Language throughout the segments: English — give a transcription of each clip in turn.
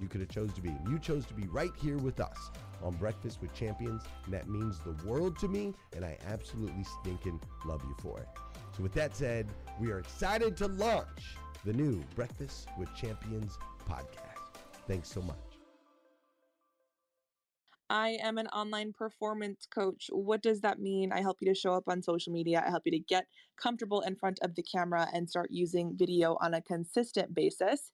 you could have chose to be. You chose to be right here with us on Breakfast with Champions, and that means the world to me, and I absolutely stinking love you for it. So with that said, we are excited to launch the new Breakfast with Champions podcast. Thanks so much. I am an online performance coach. What does that mean? I help you to show up on social media. I help you to get comfortable in front of the camera and start using video on a consistent basis.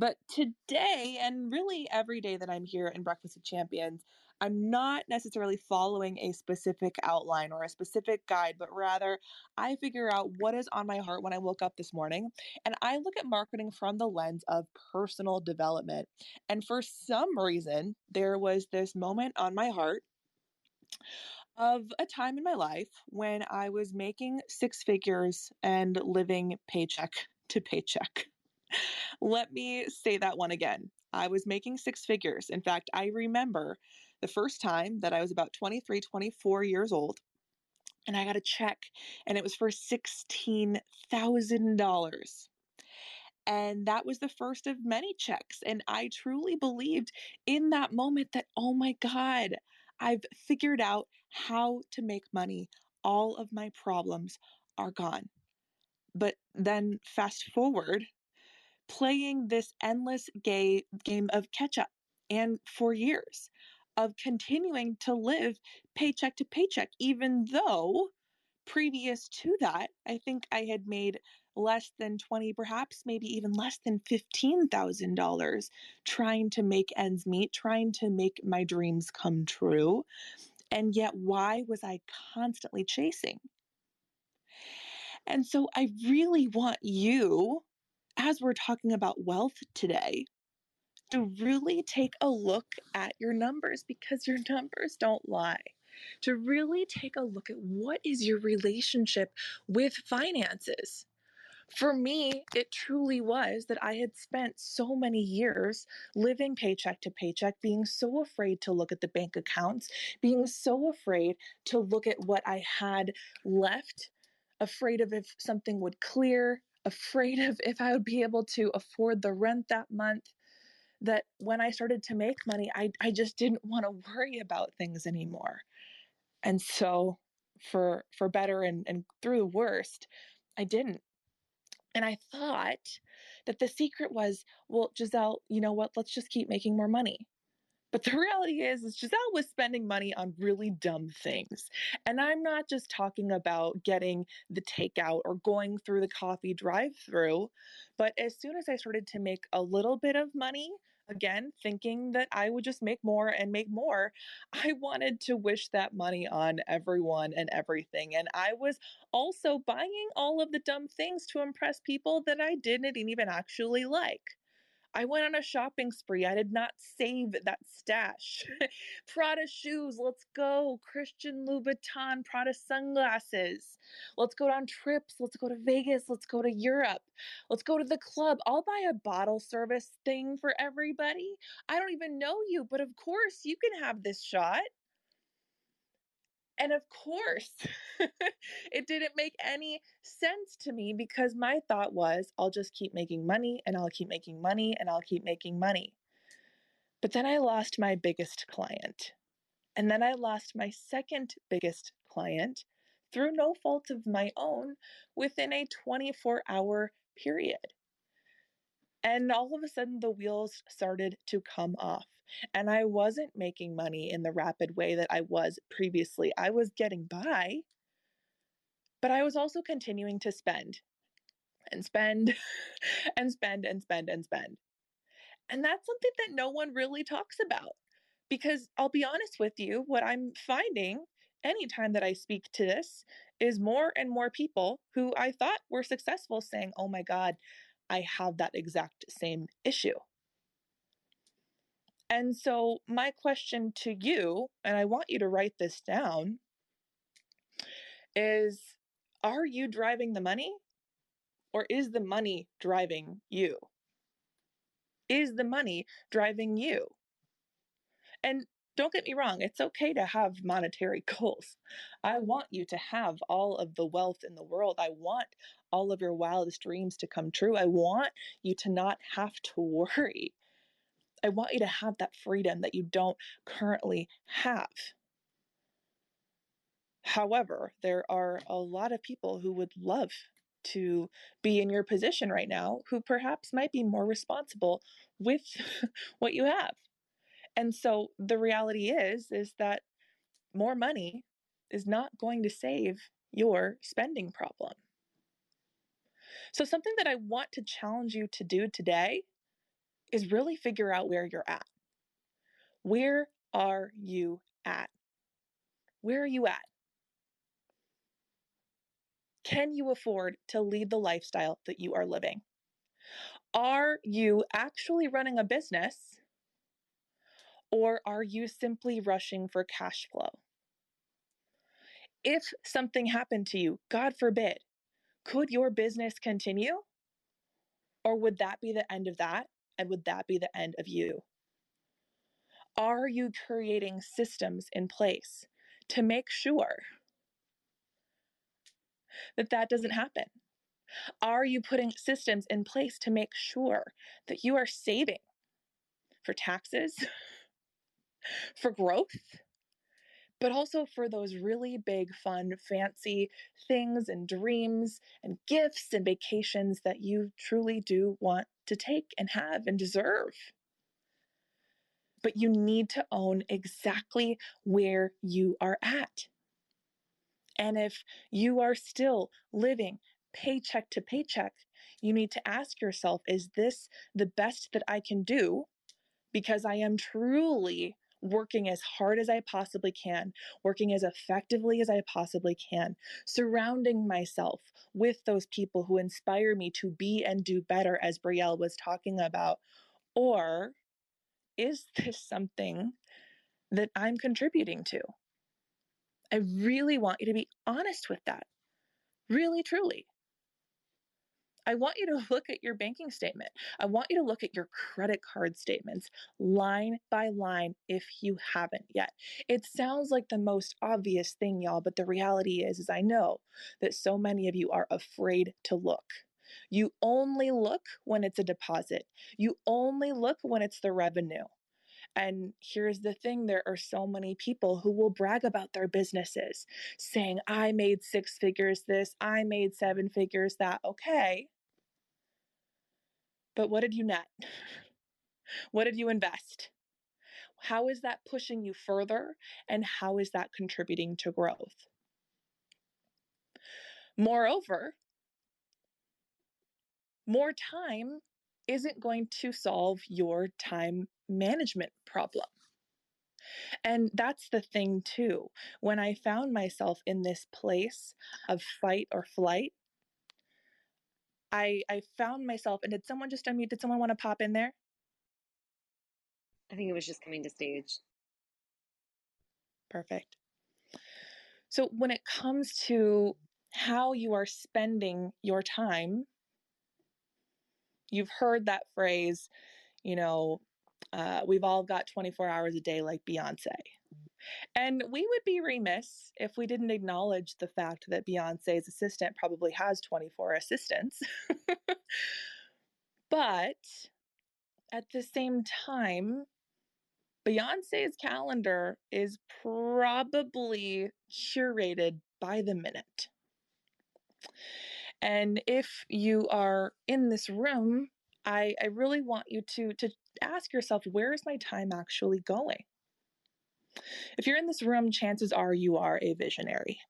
But today, and really every day that I'm here in Breakfast with Champions, I'm not necessarily following a specific outline or a specific guide, but rather I figure out what is on my heart when I woke up this morning. And I look at marketing from the lens of personal development. And for some reason, there was this moment on my heart of a time in my life when I was making six figures and living paycheck to paycheck. Let me say that one again. I was making six figures. In fact, I remember the first time that I was about 23, 24 years old, and I got a check, and it was for $16,000. And that was the first of many checks. And I truly believed in that moment that, oh my God, I've figured out how to make money. All of my problems are gone. But then fast forward playing this endless gay game of catch up and for years of continuing to live paycheck to paycheck, even though previous to that, I think I had made less than 20, perhaps maybe even less than $15,000 trying to make ends meet, trying to make my dreams come true. And yet, why was I constantly chasing? And so, I really want you, as we're talking about wealth today, to really take a look at your numbers because your numbers don't lie. To really take a look at what is your relationship with finances. For me, it truly was that I had spent so many years living paycheck to paycheck, being so afraid to look at the bank accounts, being so afraid to look at what I had left, afraid of if something would clear, afraid of if I would be able to afford the rent that month. That when I started to make money, I, I just didn't want to worry about things anymore. And so, for for better and, and through the worst, I didn't. And I thought that the secret was, well, Giselle, you know what? Let's just keep making more money. But the reality is, is Giselle was spending money on really dumb things. And I'm not just talking about getting the takeout or going through the coffee drive through, but as soon as I started to make a little bit of money, again, thinking that I would just make more and make more, I wanted to wish that money on everyone and everything. And I was also buying all of the dumb things to impress people that I didn't even actually like. I went on a shopping spree. I did not save that stash. Prada shoes, let's go. Christian Louboutin, Prada sunglasses. Let's go on trips. Let's go to Vegas. Let's go to Europe. Let's go to the club. I'll buy a bottle service thing for everybody. I don't even know you, but of course you can have this shot. And of course, it didn't make any sense to me because my thought was, I'll just keep making money and I'll keep making money and I'll keep making money. But then I lost my biggest client. And then I lost my second biggest client through no fault of my own within a 24 hour period. And all of a sudden, the wheels started to come off. And I wasn't making money in the rapid way that I was previously. I was getting by, but I was also continuing to spend and spend and spend and spend and spend. And that's something that no one really talks about. Because I'll be honest with you, what I'm finding anytime that I speak to this is more and more people who I thought were successful saying, Oh my God, I have that exact same issue. And so, my question to you, and I want you to write this down, is Are you driving the money? Or is the money driving you? Is the money driving you? And don't get me wrong, it's okay to have monetary goals. I want you to have all of the wealth in the world. I want all of your wildest dreams to come true. I want you to not have to worry I want you to have that freedom that you don't currently have. However, there are a lot of people who would love to be in your position right now who perhaps might be more responsible with what you have. And so the reality is is that more money is not going to save your spending problem. So something that I want to challenge you to do today is really figure out where you're at. Where are you at? Where are you at? Can you afford to lead the lifestyle that you are living? Are you actually running a business or are you simply rushing for cash flow? If something happened to you, God forbid, could your business continue? Or would that be the end of that? And would that be the end of you? Are you creating systems in place to make sure that that doesn't happen? Are you putting systems in place to make sure that you are saving for taxes, for growth, but also for those really big, fun, fancy things and dreams and gifts and vacations that you truly do want to take and have and deserve. But you need to own exactly where you are at. And if you are still living paycheck to paycheck, you need to ask yourself is this the best that I can do? Because I am truly working as hard as I possibly can, working as effectively as I possibly can, surrounding myself with those people who inspire me to be and do better, as Brielle was talking about? Or is this something that I'm contributing to? I really want you to be honest with that. Really, truly. I want you to look at your banking statement. I want you to look at your credit card statements line by line if you haven't yet. It sounds like the most obvious thing, y'all, but the reality is is I know that so many of you are afraid to look. You only look when it's a deposit. You only look when it's the revenue. And here's the thing there are so many people who will brag about their businesses, saying, I made six figures this, I made seven figures that. Okay. But what did you net? What did you invest? How is that pushing you further? And how is that contributing to growth? Moreover, more time isn't going to solve your time management problem. And that's the thing, too. When I found myself in this place of fight or flight, I, I found myself, and did someone just unmute? Did someone want to pop in there? I think it was just coming to stage. Perfect. So, when it comes to how you are spending your time, you've heard that phrase, you know, uh, we've all got 24 hours a day like Beyonce. And we would be remiss if we didn't acknowledge the fact that Beyonce's assistant probably has 24 assistants. but at the same time, Beyonce's calendar is probably curated by the minute. And if you are in this room, I, I really want you to, to ask yourself where is my time actually going? If you're in this room, chances are you are a visionary.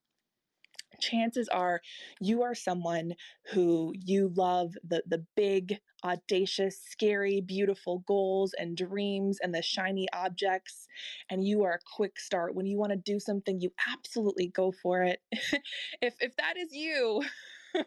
Chances are you are someone who you love the, the big, audacious, scary, beautiful goals and dreams and the shiny objects, and you are a quick start. When you want to do something, you absolutely go for it. if, if that is you,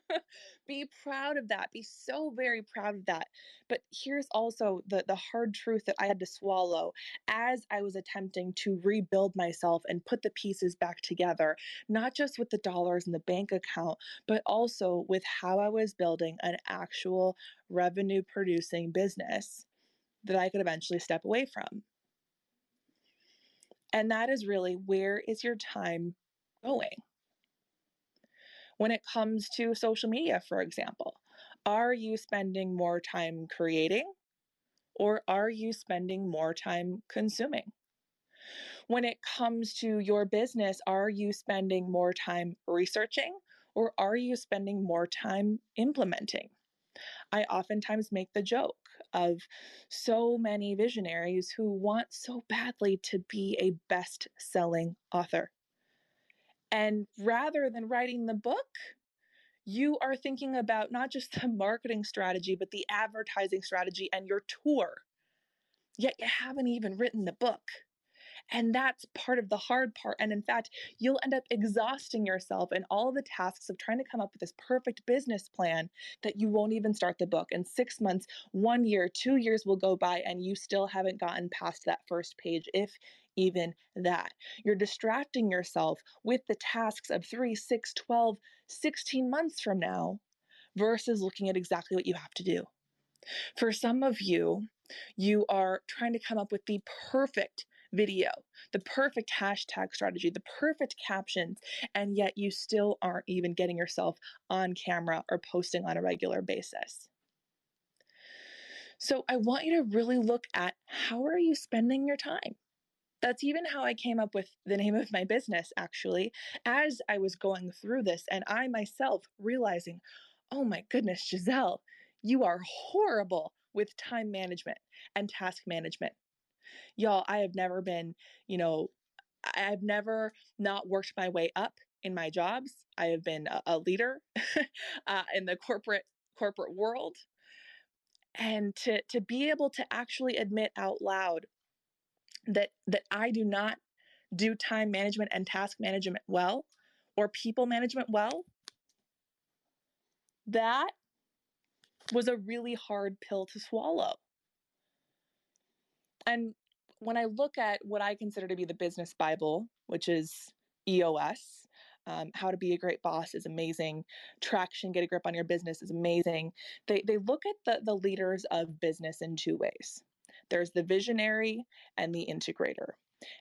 be proud of that. Be so very proud of that. But here's also the, the hard truth that I had to swallow as I was attempting to rebuild myself and put the pieces back together, not just with the dollars in the bank account, but also with how I was building an actual revenue producing business that I could eventually step away from. And that is really where is your time going? When it comes to social media, for example? Are you spending more time creating or are you spending more time consuming? When it comes to your business, are you spending more time researching or are you spending more time implementing? I oftentimes make the joke of so many visionaries who want so badly to be a best selling author. And rather than writing the book, you are thinking about not just the marketing strategy, but the advertising strategy and your tour. Yet you haven't even written the book. And that's part of the hard part. And in fact, you'll end up exhausting yourself in all the tasks of trying to come up with this perfect business plan that you won't even start the book. And six months, one year, two years will go by, and you still haven't gotten past that first page, if even that. You're distracting yourself with the tasks of three, six, 12, 16 months from now versus looking at exactly what you have to do. For some of you, you are trying to come up with the perfect video, the perfect hashtag strategy, the perfect captions, and yet you still aren't even getting yourself on camera or posting on a regular basis. So I want you to really look at how are you spending your time? That's even how I came up with the name of my business, actually, as I was going through this and I myself realizing, oh my goodness, Giselle, you are horrible with time management and task management. Y'all, I have never been, you know, I've never not worked my way up in my jobs. I have been a, a leader uh, in the corporate corporate world, and to to be able to actually admit out loud that that I do not do time management and task management well, or people management well, that was a really hard pill to swallow. And when I look at what I consider to be the business Bible, which is EOS, um, how to be a great boss is amazing. Traction, get a grip on your business is amazing. They, they look at the, the leaders of business in two ways there's the visionary and the integrator.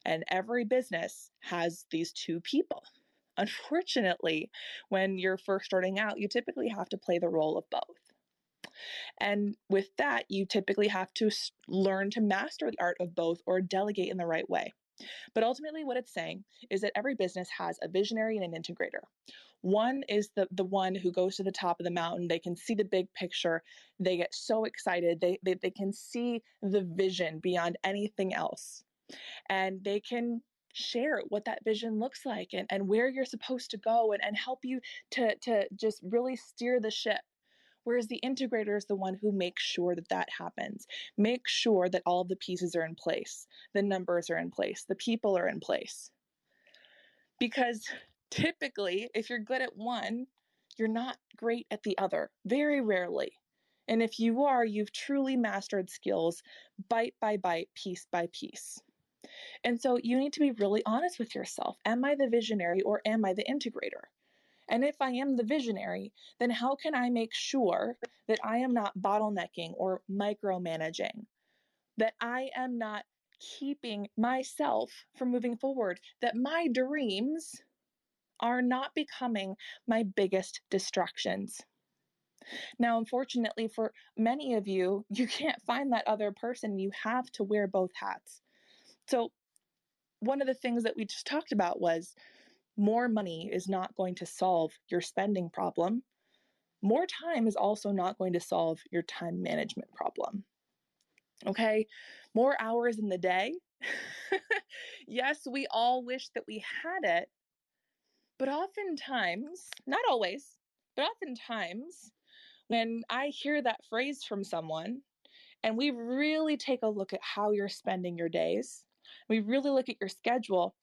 And every business has these two people. Unfortunately, when you're first starting out, you typically have to play the role of both. And with that, you typically have to learn to master the art of both or delegate in the right way. But ultimately, what it's saying is that every business has a visionary and an integrator. One is the, the one who goes to the top of the mountain. They can see the big picture. They get so excited. They, they, they can see the vision beyond anything else. And they can share what that vision looks like and, and where you're supposed to go and, and help you to, to just really steer the ship Whereas the integrator is the one who makes sure that that happens, make sure that all the pieces are in place, the numbers are in place, the people are in place. Because typically, if you're good at one, you're not great at the other, very rarely. And if you are, you've truly mastered skills bite by bite, piece by piece. And so you need to be really honest with yourself. Am I the visionary or am I the integrator? And if I am the visionary, then how can I make sure that I am not bottlenecking or micromanaging? That I am not keeping myself from moving forward? That my dreams are not becoming my biggest distractions? Now, unfortunately, for many of you, you can't find that other person. You have to wear both hats. So, one of the things that we just talked about was more money is not going to solve your spending problem. More time is also not going to solve your time management problem. Okay, more hours in the day. yes, we all wish that we had it, but oftentimes, not always, but oftentimes, when I hear that phrase from someone and we really take a look at how you're spending your days, we really look at your schedule,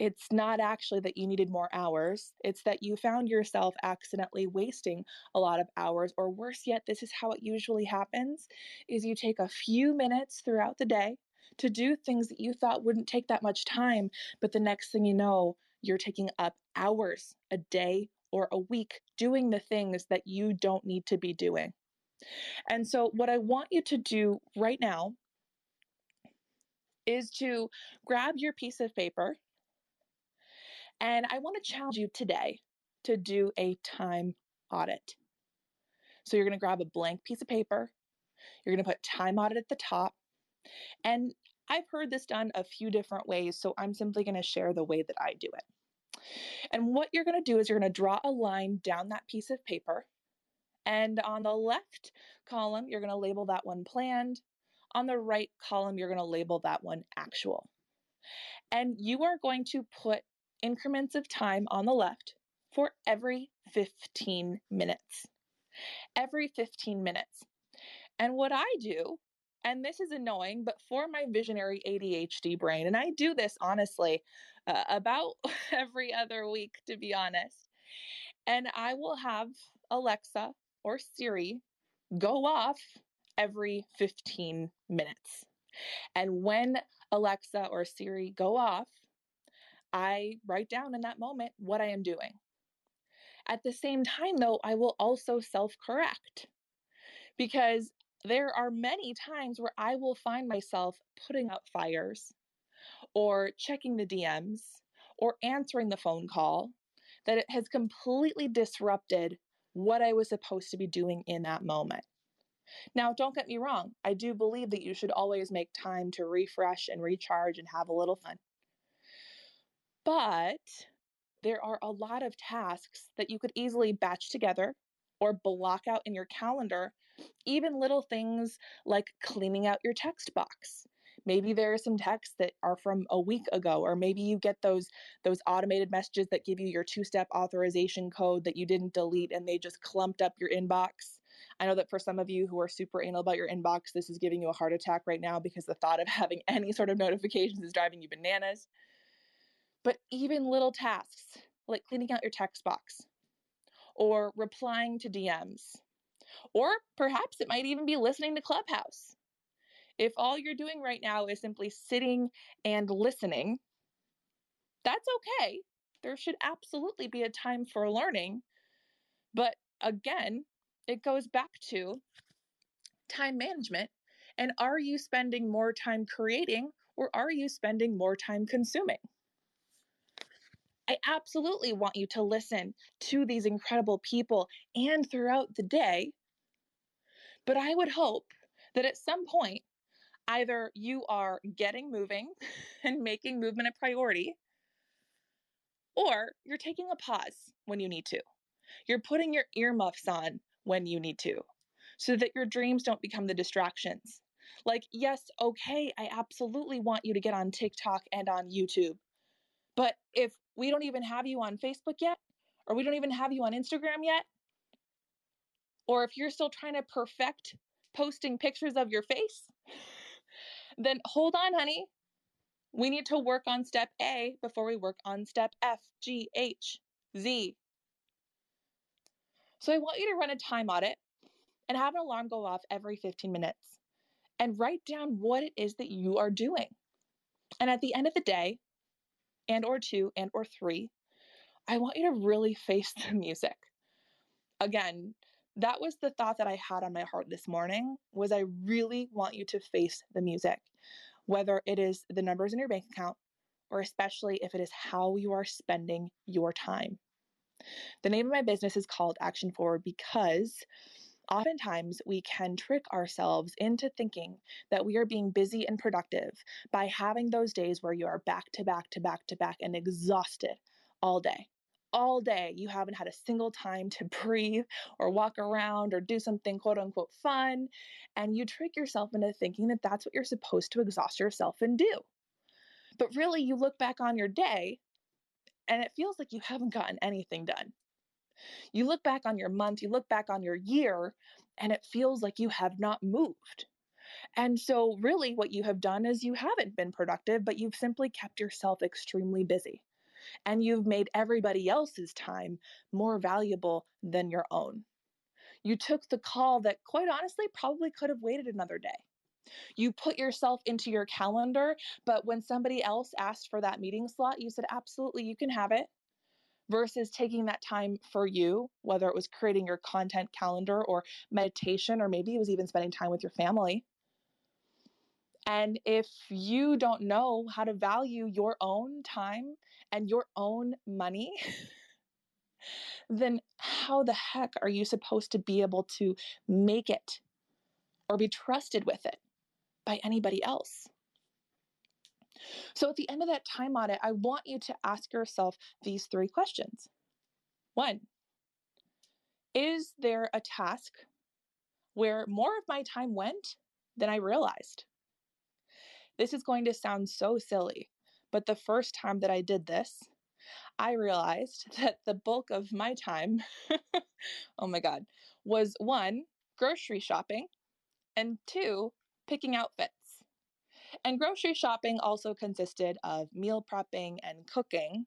it's not actually that you needed more hours it's that you found yourself accidentally wasting a lot of hours or worse yet this is how it usually happens is you take a few minutes throughout the day to do things that you thought wouldn't take that much time but the next thing you know you're taking up hours a day or a week doing the things that you don't need to be doing and so what i want you to do right now is to grab your piece of paper and I want to challenge you today to do a time audit. So you're going to grab a blank piece of paper, you're going to put time audit at the top. And I've heard this done a few different ways, so I'm simply going to share the way that I do it. And what you're going to do is you're going to draw a line down that piece of paper. And on the left column, you're going to label that one planned. On the right column, you're going to label that one actual. And you are going to put increments of time on the left for every 15 minutes. Every 15 minutes. And what I do, and this is annoying, but for my visionary ADHD brain, and I do this honestly uh, about every other week, to be honest, and I will have Alexa or Siri go off every 15 minutes. And when Alexa or Siri go off, I write down in that moment what I am doing. At the same time, though, I will also self correct because there are many times where I will find myself putting out fires or checking the DMs or answering the phone call that it has completely disrupted what I was supposed to be doing in that moment. Now, don't get me wrong, I do believe that you should always make time to refresh and recharge and have a little fun. But there are a lot of tasks that you could easily batch together or block out in your calendar, even little things like cleaning out your text box. Maybe there are some texts that are from a week ago, or maybe you get those those automated messages that give you your two-step authorization code that you didn't delete and they just clumped up your inbox. I know that for some of you who are super anal about your inbox, this is giving you a heart attack right now because the thought of having any sort of notifications is driving you bananas. But even little tasks like cleaning out your text box or replying to DMs, or perhaps it might even be listening to Clubhouse. If all you're doing right now is simply sitting and listening, that's okay. There should absolutely be a time for learning. But again, it goes back to time management. And are you spending more time creating or are you spending more time consuming? I absolutely want you to listen to these incredible people and throughout the day. But I would hope that at some point, either you are getting moving and making movement a priority, or you're taking a pause when you need to. You're putting your earmuffs on when you need to so that your dreams don't become the distractions. Like, yes, okay, I absolutely want you to get on TikTok and on YouTube. But if we don't even have you on Facebook yet, or we don't even have you on Instagram yet, or if you're still trying to perfect posting pictures of your face, then hold on, honey. We need to work on step A before we work on step F, G, H, Z. So I want you to run a time audit and have an alarm go off every 15 minutes and write down what it is that you are doing. And at the end of the day, and or two and or three, I want you to really face the music. Again, that was the thought that I had on my heart this morning was I really want you to face the music. Whether it is the numbers in your bank account or especially if it is how you are spending your time. The name of my business is called Action Forward because Oftentimes, we can trick ourselves into thinking that we are being busy and productive by having those days where you are back to back to back to back and exhausted all day. All day, you haven't had a single time to breathe or walk around or do something quote unquote fun. And you trick yourself into thinking that that's what you're supposed to exhaust yourself and do. But really, you look back on your day and it feels like you haven't gotten anything done. You look back on your month, you look back on your year, and it feels like you have not moved. And so, really, what you have done is you haven't been productive, but you've simply kept yourself extremely busy. And you've made everybody else's time more valuable than your own. You took the call that, quite honestly, probably could have waited another day. You put yourself into your calendar, but when somebody else asked for that meeting slot, you said, absolutely, you can have it versus taking that time for you, whether it was creating your content calendar or meditation, or maybe it was even spending time with your family. And if you don't know how to value your own time and your own money, then how the heck are you supposed to be able to make it or be trusted with it by anybody else? So at the end of that time audit, I want you to ask yourself these three questions. One, is there a task where more of my time went than I realized? This is going to sound so silly, but the first time that I did this, I realized that the bulk of my time, oh my God, was one, grocery shopping, and two, picking outfits. And grocery shopping also consisted of meal prepping and cooking.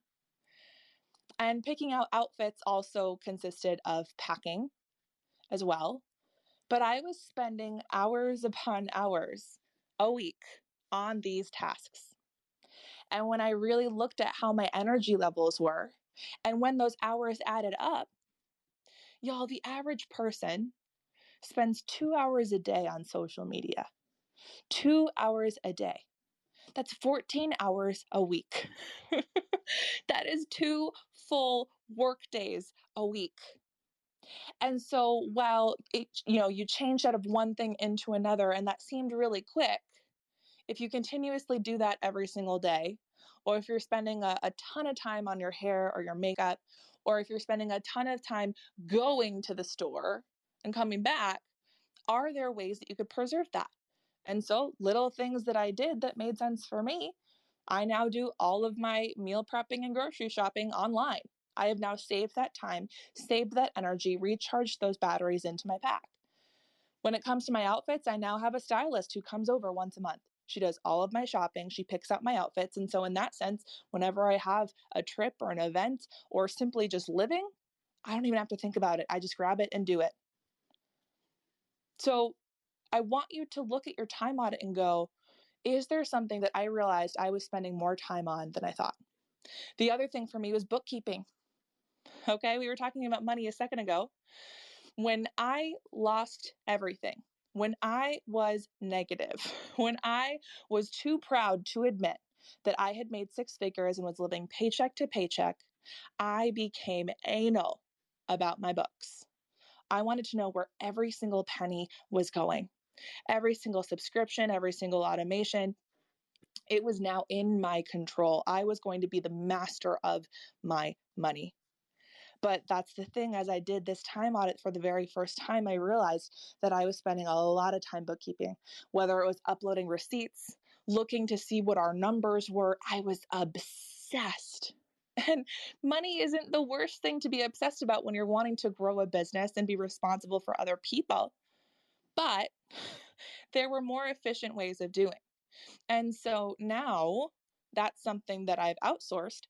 And picking out outfits also consisted of packing as well. But I was spending hours upon hours a week on these tasks. And when I really looked at how my energy levels were, and when those hours added up, y'all, the average person spends two hours a day on social media two hours a day. That's 14 hours a week. that is two full work days a week. And so while it, you know, you change out of one thing into another and that seemed really quick, if you continuously do that every single day or if you're spending a, a ton of time on your hair or your makeup, or if you're spending a ton of time going to the store and coming back, are there ways that you could preserve that? And so, little things that I did that made sense for me, I now do all of my meal prepping and grocery shopping online. I have now saved that time, saved that energy, recharged those batteries into my pack. When it comes to my outfits, I now have a stylist who comes over once a month. She does all of my shopping, she picks out my outfits. And so, in that sense, whenever I have a trip or an event or simply just living, I don't even have to think about it. I just grab it and do it. So, I want you to look at your time audit and go, is there something that I realized I was spending more time on than I thought? The other thing for me was bookkeeping. Okay, we were talking about money a second ago. When I lost everything, when I was negative, when I was too proud to admit that I had made six figures and was living paycheck to paycheck, I became anal about my books. I wanted to know where every single penny was going, every single subscription, every single automation. It was now in my control. I was going to be the master of my money. But that's the thing, as I did this time audit for the very first time, I realized that I was spending a lot of time bookkeeping, whether it was uploading receipts, looking to see what our numbers were. I was obsessed. And money isn't the worst thing to be obsessed about when you're wanting to grow a business and be responsible for other people. But there were more efficient ways of doing. And so now that's something that I've outsourced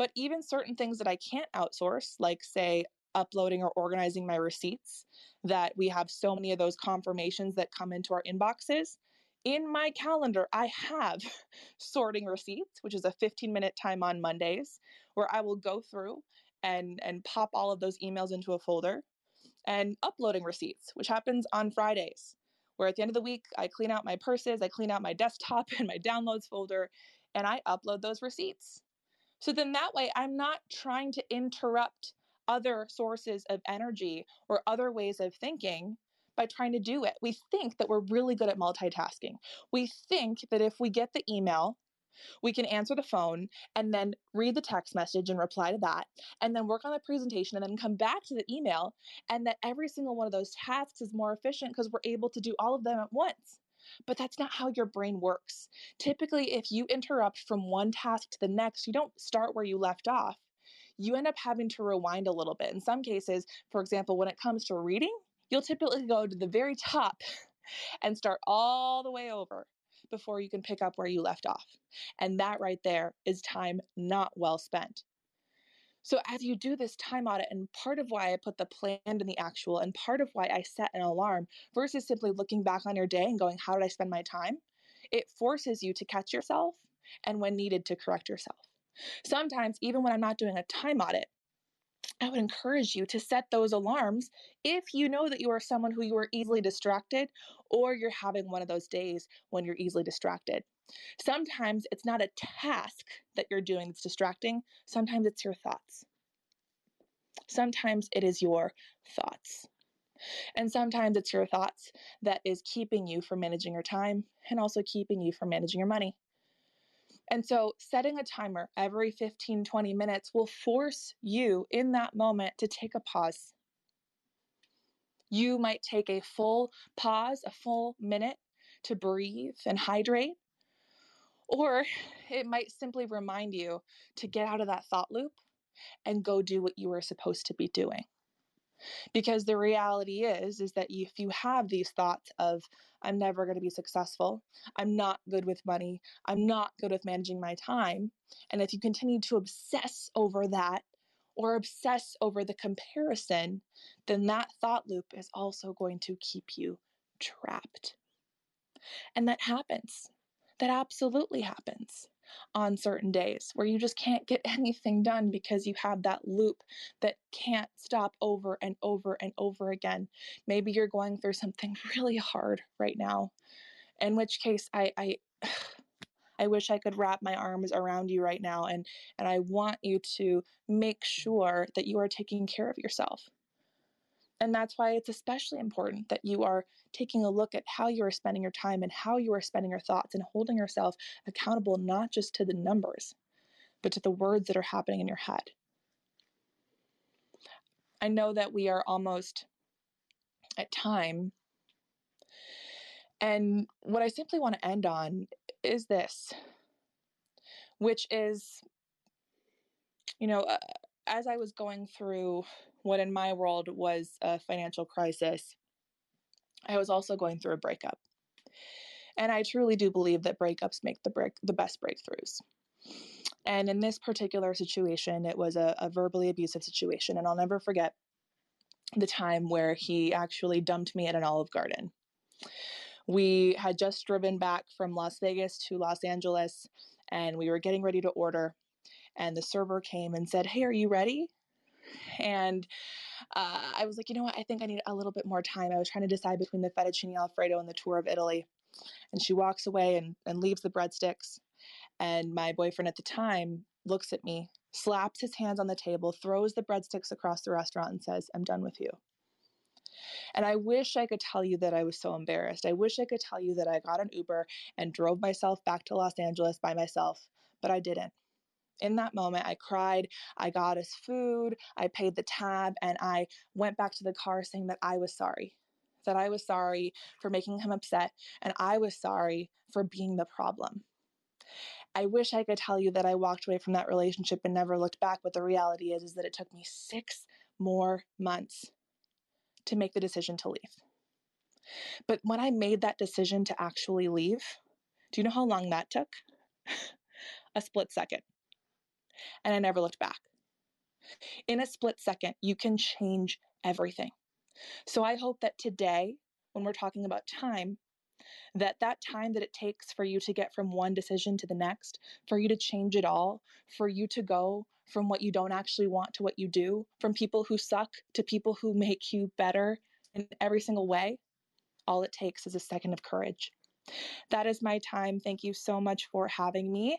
but even certain things that I can't outsource, like, say, uploading or organizing my receipts, that we have so many of those confirmations that come into our inboxes. In my calendar, I have sorting receipts, which is a 15 minute time on Mondays, where I will go through and, and pop all of those emails into a folder, and uploading receipts, which happens on Fridays, where at the end of the week, I clean out my purses, I clean out my desktop and my downloads folder, and I upload those receipts. So then that way, I'm not trying to interrupt other sources of energy or other ways of thinking by trying to do it. We think that we're really good at multitasking. We think that if we get the email, we can answer the phone and then read the text message and reply to that, and then work on the presentation and then come back to the email, and that every single one of those tasks is more efficient because we're able to do all of them at once. But that's not how your brain works. Mm. Typically, if you interrupt from one task to the next, you don't start where you left off. You end up having to rewind a little bit. In some cases, for example, when it comes to reading, you'll typically go to the very top and start all the way over before you can pick up where you left off. And that right there is time not well spent. So, as you do this time audit, and part of why I put the planned and the actual, and part of why I set an alarm versus simply looking back on your day and going, How did I spend my time? It forces you to catch yourself and when needed to correct yourself. Sometimes, even when I'm not doing a time audit, I would encourage you to set those alarms if you know that you are someone who you are easily distracted or you're having one of those days when you're easily distracted. Sometimes it's not a task that you're doing that's distracting, sometimes it's your thoughts. Sometimes it is your thoughts. And sometimes it's your thoughts that is keeping you from managing your time and also keeping you from managing your money. And so, setting a timer every 15, 20 minutes will force you in that moment to take a pause. You might take a full pause, a full minute to breathe and hydrate. Or it might simply remind you to get out of that thought loop and go do what you were supposed to be doing. Because the reality is is that if you have these thoughts of I'm never going to be successful, I'm not good with money, I'm not good with managing my time, and if you continue to obsess over that or obsess over the comparison, then that thought loop is also going to keep you trapped. And that happens. That absolutely happens on certain days where you just can't get anything done because you have that loop that can't stop over and over and over again. Maybe you're going through something really hard right now, in which case I, I I wish I could wrap my arms around you right now and and I want you to make sure that you are taking care of yourself. And that's why it's especially important that you are taking a look at how you are spending your time and how you are spending your thoughts and holding yourself accountable not just to the numbers, but to the words that are happening in your head. I know that we are almost at time. And what I simply want to end on is this, which is, you know, uh, as I was going through what in my world was a financial crisis, I was also going through a breakup. And I truly do believe that breakups make the break the best breakthroughs. And in this particular situation, it was a, a verbally abusive situation. And I'll never forget the time where he actually dumped me at an Olive Garden. We had just driven back from Las Vegas to Los Angeles and we were getting ready to order. And the server came and said, Hey, are you ready? And uh, I was like, you know what? I think I need a little bit more time. I was trying to decide between the fettuccine alfredo and the tour of Italy. And she walks away and, and leaves the breadsticks. And my boyfriend at the time looks at me, slaps his hands on the table, throws the breadsticks across the restaurant, and says, I'm done with you. And I wish I could tell you that I was so embarrassed. I wish I could tell you that I got an Uber and drove myself back to Los Angeles by myself, but I didn't. In that moment, I cried. I got us food. I paid the tab, and I went back to the car saying that I was sorry. That I was sorry for making him upset, and I was sorry for being the problem. I wish I could tell you that I walked away from that relationship and never looked back, but the reality is, is that it took me six more months to make the decision to leave. But when I made that decision to actually leave, do you know how long that took? a split second. And I never looked back. In a split second, you can change everything. So I hope that today, when we're talking about time, that that time that it takes for you to get from one decision to the next for you to change it all for you to go from what you don't actually want to what you do from people who suck to people who make you better in every single way all it takes is a second of courage that is my time thank you so much for having me